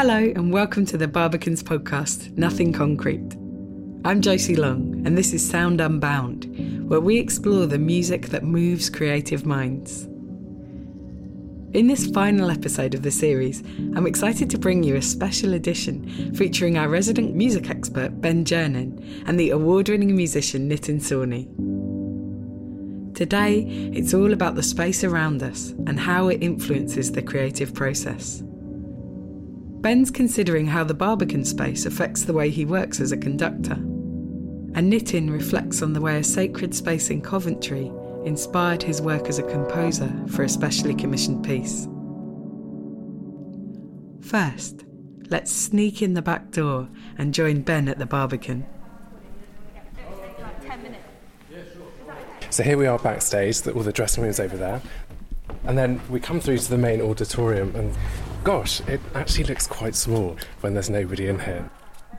Hello, and welcome to the Barbicans podcast, Nothing Concrete. I'm Josie Long, and this is Sound Unbound, where we explore the music that moves creative minds. In this final episode of the series, I'm excited to bring you a special edition featuring our resident music expert Ben Gernon and the award winning musician Nitin Sawhney. Today, it's all about the space around us and how it influences the creative process. Ben's considering how the Barbican space affects the way he works as a conductor. And Nitin reflects on the way a sacred space in Coventry inspired his work as a composer for a specially commissioned piece. First, let's sneak in the back door and join Ben at the Barbican. So here we are backstage, all the dressing rooms over there. And then we come through to the main auditorium, and gosh, it actually looks quite small when there's nobody in here.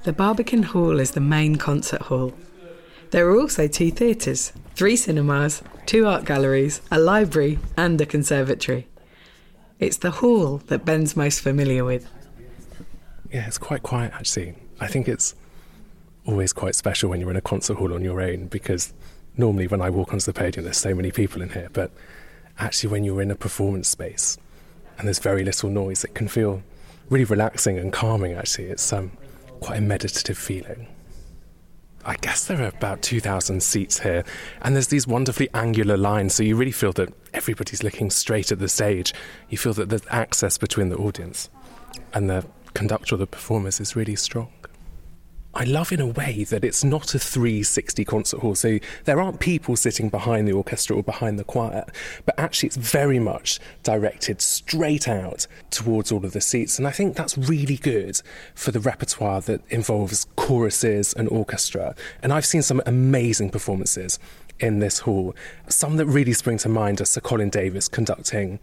The Barbican Hall is the main concert hall. There are also two theatres, three cinemas, two art galleries, a library, and a conservatory. It's the hall that Ben's most familiar with. Yeah, it's quite quiet actually. I think it's always quite special when you're in a concert hall on your own because normally when I walk onto the podium, there's so many people in here, but actually when you're in a performance space and there's very little noise, it can feel really relaxing and calming actually. It's um, quite a meditative feeling. I guess there are about 2,000 seats here, and there's these wonderfully angular lines, so you really feel that everybody's looking straight at the stage. You feel that there's access between the audience, and the conductor or the performers is really strong. I love in a way that it's not a 360 concert hall. So there aren't people sitting behind the orchestra or behind the choir, but actually it's very much directed straight out towards all of the seats. And I think that's really good for the repertoire that involves choruses and orchestra. And I've seen some amazing performances in this hall. Some that really spring to mind are Sir Colin Davis conducting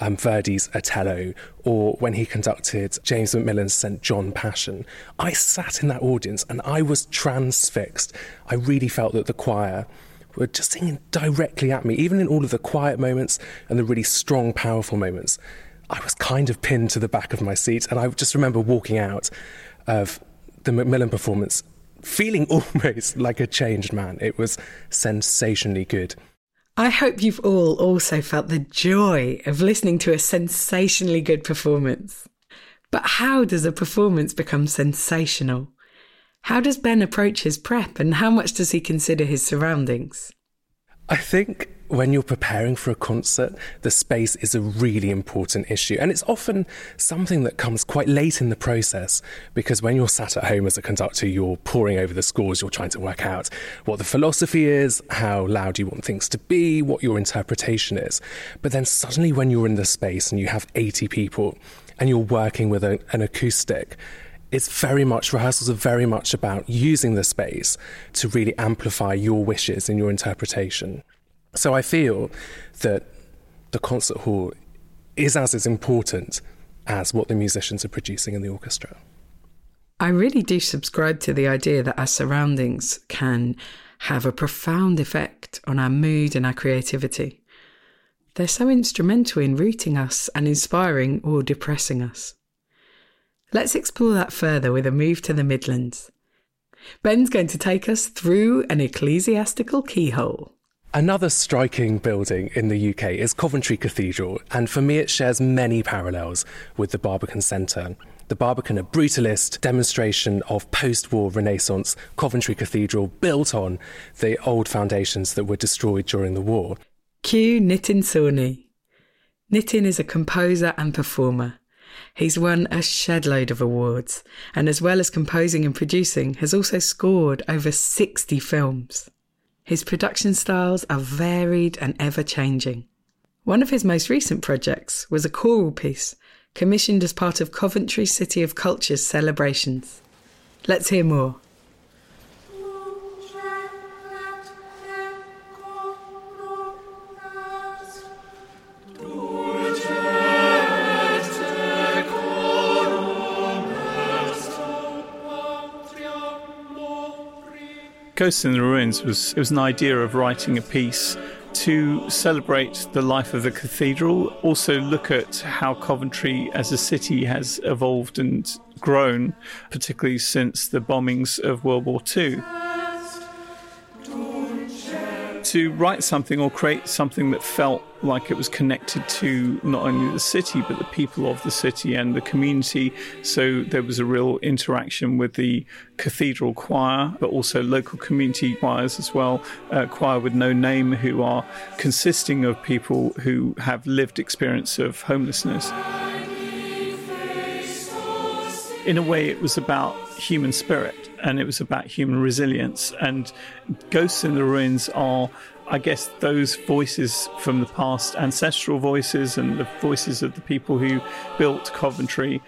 um, Verdi's Otello, or when he conducted James Macmillan's St. John Passion. I sat in that audience and I was transfixed. I really felt that the choir were just singing directly at me, even in all of the quiet moments and the really strong, powerful moments. I was kind of pinned to the back of my seat, and I just remember walking out of the Macmillan performance feeling almost like a changed man. It was sensationally good. I hope you've all also felt the joy of listening to a sensationally good performance. But how does a performance become sensational? How does Ben approach his prep and how much does he consider his surroundings? I think when you're preparing for a concert, the space is a really important issue. And it's often something that comes quite late in the process because when you're sat at home as a conductor, you're poring over the scores, you're trying to work out what the philosophy is, how loud you want things to be, what your interpretation is. But then suddenly, when you're in the space and you have 80 people and you're working with a, an acoustic, it's very much rehearsals are very much about using the space to really amplify your wishes and your interpretation. So I feel that the concert hall is as as important as what the musicians are producing in the orchestra. I really do subscribe to the idea that our surroundings can have a profound effect on our mood and our creativity. They're so instrumental in rooting us and inspiring or depressing us. Let's explore that further with a move to the Midlands. Ben's going to take us through an ecclesiastical keyhole. Another striking building in the UK is Coventry Cathedral, and for me it shares many parallels with the Barbican Centre. The Barbican, a brutalist demonstration of post war Renaissance Coventry Cathedral built on the old foundations that were destroyed during the war. Q Nitin Sawhney. Nitin is a composer and performer. He's won a shed-load of awards, and as well as composing and producing, has also scored over 60 films. His production styles are varied and ever changing. One of his most recent projects was a choral piece commissioned as part of Coventry City of Culture's celebrations. Let's hear more. Ghosts in the Ruins was it was an idea of writing a piece to celebrate the life of the cathedral, also look at how Coventry as a city has evolved and grown, particularly since the bombings of World War II to write something or create something that felt like it was connected to not only the city but the people of the city and the community. So there was a real interaction with the cathedral choir, but also local community choirs as well. Choir with no name, who are consisting of people who have lived experience of homelessness. In a way, it was about human spirit and it was about human resilience. And Ghosts in the Ruins are, I guess, those voices from the past, ancestral voices, and the voices of the people who built Coventry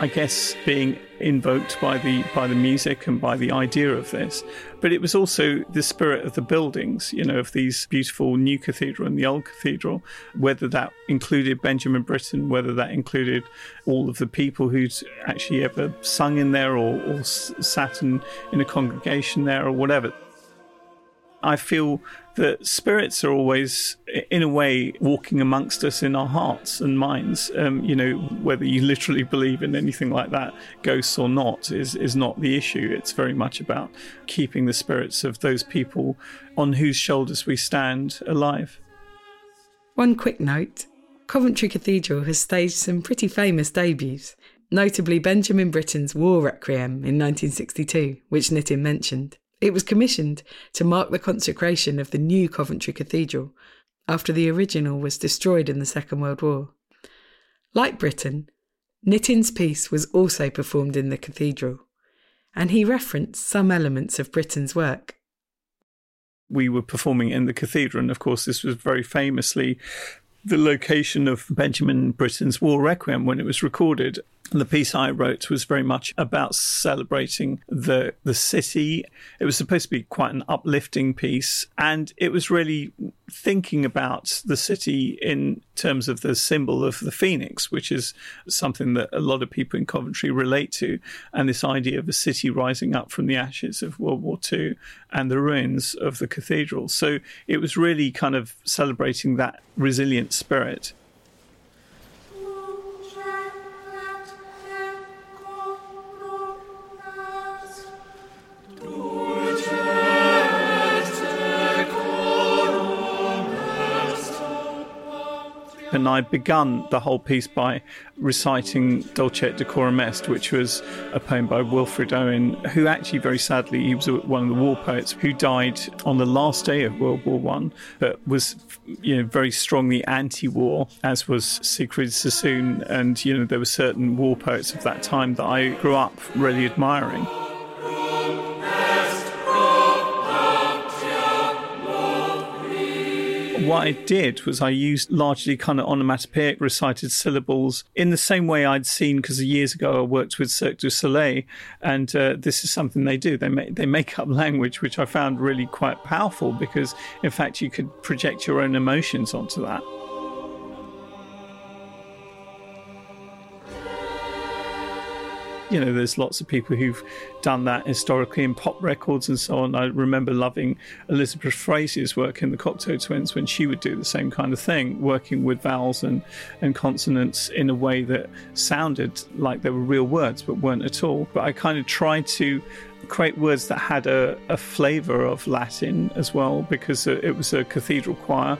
I guess, being invoked by the by the music and by the idea of this. But it was also the spirit of the buildings, you know, of these beautiful new cathedral and the old cathedral. Whether that included Benjamin Britten, whether that included all of the people who'd actually ever sung in there or, or sat in, in a congregation there or whatever. I feel that spirits are always, in a way, walking amongst us in our hearts and minds. Um, you know, whether you literally believe in anything like that, ghosts or not, is, is not the issue. It's very much about keeping the spirits of those people on whose shoulders we stand alive. One quick note Coventry Cathedral has staged some pretty famous debuts, notably Benjamin Britten's War Requiem in 1962, which Nitin mentioned. It was commissioned to mark the consecration of the new Coventry Cathedral after the original was destroyed in the Second World War. Like Britten, Nitin's piece was also performed in the cathedral, and he referenced some elements of Britten's work. We were performing in the cathedral, and of course, this was very famously the location of Benjamin Britten's War Requiem when it was recorded. And the piece I wrote was very much about celebrating the the city. It was supposed to be quite an uplifting piece, and it was really thinking about the city in terms of the symbol of the phoenix, which is something that a lot of people in Coventry relate to, and this idea of a city rising up from the ashes of World War II and the ruins of the cathedral. So it was really kind of celebrating that resilient spirit. And I'd begun the whole piece by reciting Dulce et Decorum Est, which was a poem by Wilfred Owen, who actually, very sadly, he was one of the war poets who died on the last day of World War One, but was, you know, very strongly anti-war, as was Siegfried Sassoon. And, you know, there were certain war poets of that time that I grew up really admiring. What I did was I used largely kind of onomatopoeic recited syllables in the same way I'd seen because years ago I worked with Cirque du Soleil, and uh, this is something they do. They make they make up language, which I found really quite powerful because in fact you could project your own emotions onto that. You know, there's lots of people who've done that historically in pop records and so on. I remember loving Elizabeth Fraser's work in the Cocteau Twins when she would do the same kind of thing, working with vowels and, and consonants in a way that sounded like they were real words but weren't at all. But I kind of tried to create words that had a, a flavour of Latin as well because it was a cathedral choir.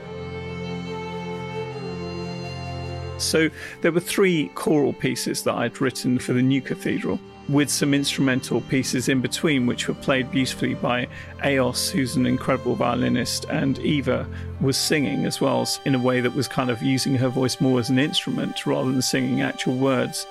So there were three choral pieces that I'd written for the new cathedral, with some instrumental pieces in between, which were played beautifully by Eos, who's an incredible violinist, and Eva was singing as well, in a way that was kind of using her voice more as an instrument rather than singing actual words.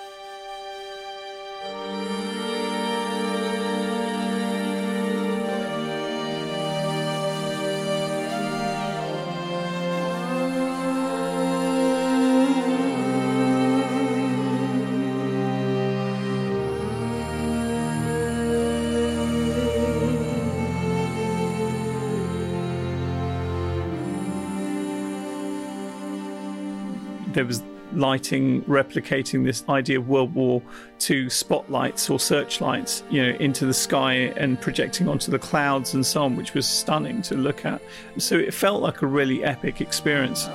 There was lighting replicating this idea of World War II spotlights or searchlights, you know, into the sky and projecting onto the clouds and so on, which was stunning to look at. So it felt like a really epic experience.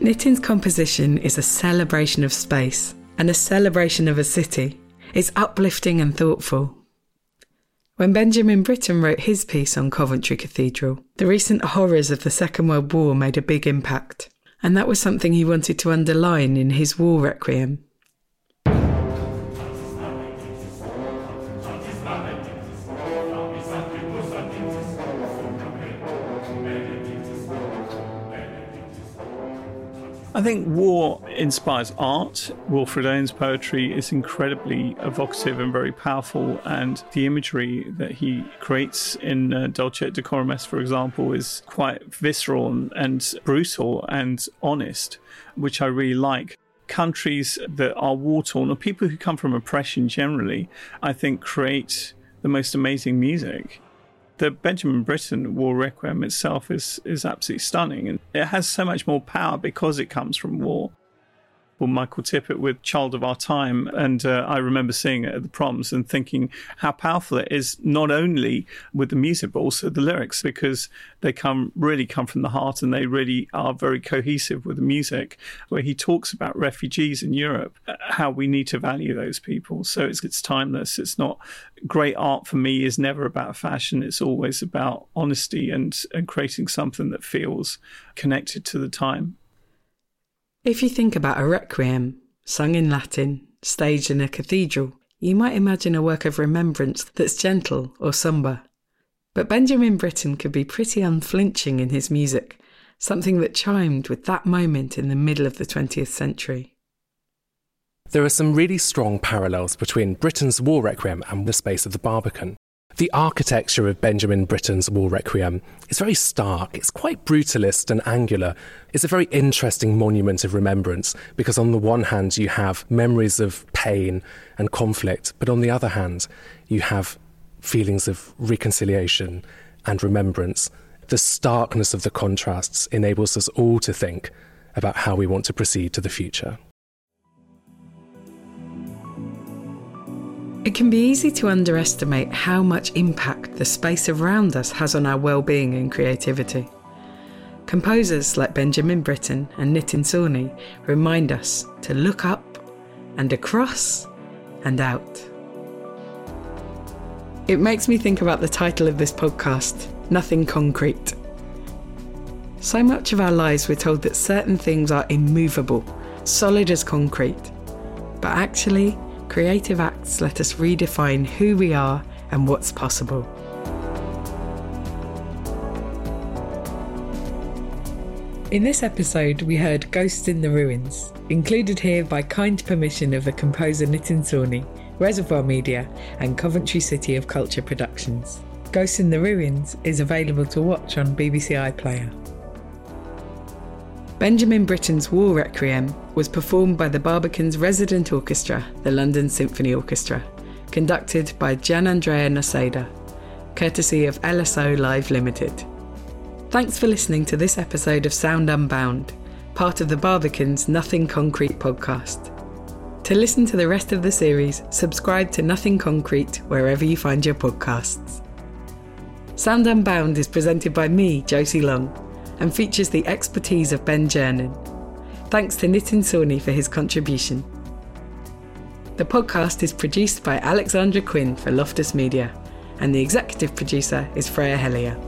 Nitin's composition is a celebration of space and a celebration of a city. It's uplifting and thoughtful. When Benjamin Britten wrote his piece on Coventry Cathedral, the recent horrors of the Second World War made a big impact, and that was something he wanted to underline in his war requiem. I think war inspires art. Wilfred Owen's poetry is incredibly evocative and very powerful, and the imagery that he creates in uh, Dulce et Decorum Est, for example, is quite visceral and, and brutal and honest, which I really like countries that are war torn or people who come from oppression generally, I think create the most amazing music the Benjamin Britten War Requiem itself is is absolutely stunning, and it has so much more power because it comes from war. Michael Tippett with Child of Our Time. And uh, I remember seeing it at the proms and thinking how powerful it is, not only with the music, but also the lyrics, because they come really come from the heart and they really are very cohesive with the music, where he talks about refugees in Europe, uh, how we need to value those people. So it's, it's timeless. It's not great art for me is never about fashion. It's always about honesty and, and creating something that feels connected to the time. If you think about a requiem, sung in Latin, staged in a cathedral, you might imagine a work of remembrance that's gentle or sombre. But Benjamin Britten could be pretty unflinching in his music, something that chimed with that moment in the middle of the 20th century. There are some really strong parallels between Britten's War Requiem and the space of the Barbican. The architecture of Benjamin Britten's War Requiem is very stark. It's quite brutalist and angular. It's a very interesting monument of remembrance because, on the one hand, you have memories of pain and conflict, but on the other hand, you have feelings of reconciliation and remembrance. The starkness of the contrasts enables us all to think about how we want to proceed to the future. It can be easy to underestimate how much impact the space around us has on our well-being and creativity. Composers like Benjamin Britten and Nitin Sawhney remind us to look up and across and out. It makes me think about the title of this podcast, Nothing Concrete. So much of our lives we're told that certain things are immovable, solid as concrete. But actually, creative acts let us redefine who we are and what's possible. In this episode, we heard Ghosts in the Ruins, included here by kind permission of the composer Nitin Sawhney, Reservoir Media, and Coventry City of Culture Productions. Ghosts in the Ruins is available to watch on BBC iPlayer. Benjamin Britten's War Requiem was performed by the Barbican's resident orchestra, the London Symphony Orchestra, conducted by Gian Andrea Noseda. courtesy of LSO Live Limited. Thanks for listening to this episode of Sound Unbound, part of the Barbican's Nothing Concrete podcast. To listen to the rest of the series, subscribe to Nothing Concrete wherever you find your podcasts. Sound Unbound is presented by me, Josie Long, and features the expertise of Ben Gernon. Thanks to Nitin Sawhney for his contribution. The podcast is produced by Alexandra Quinn for Loftus Media, and the executive producer is Freya Hellier.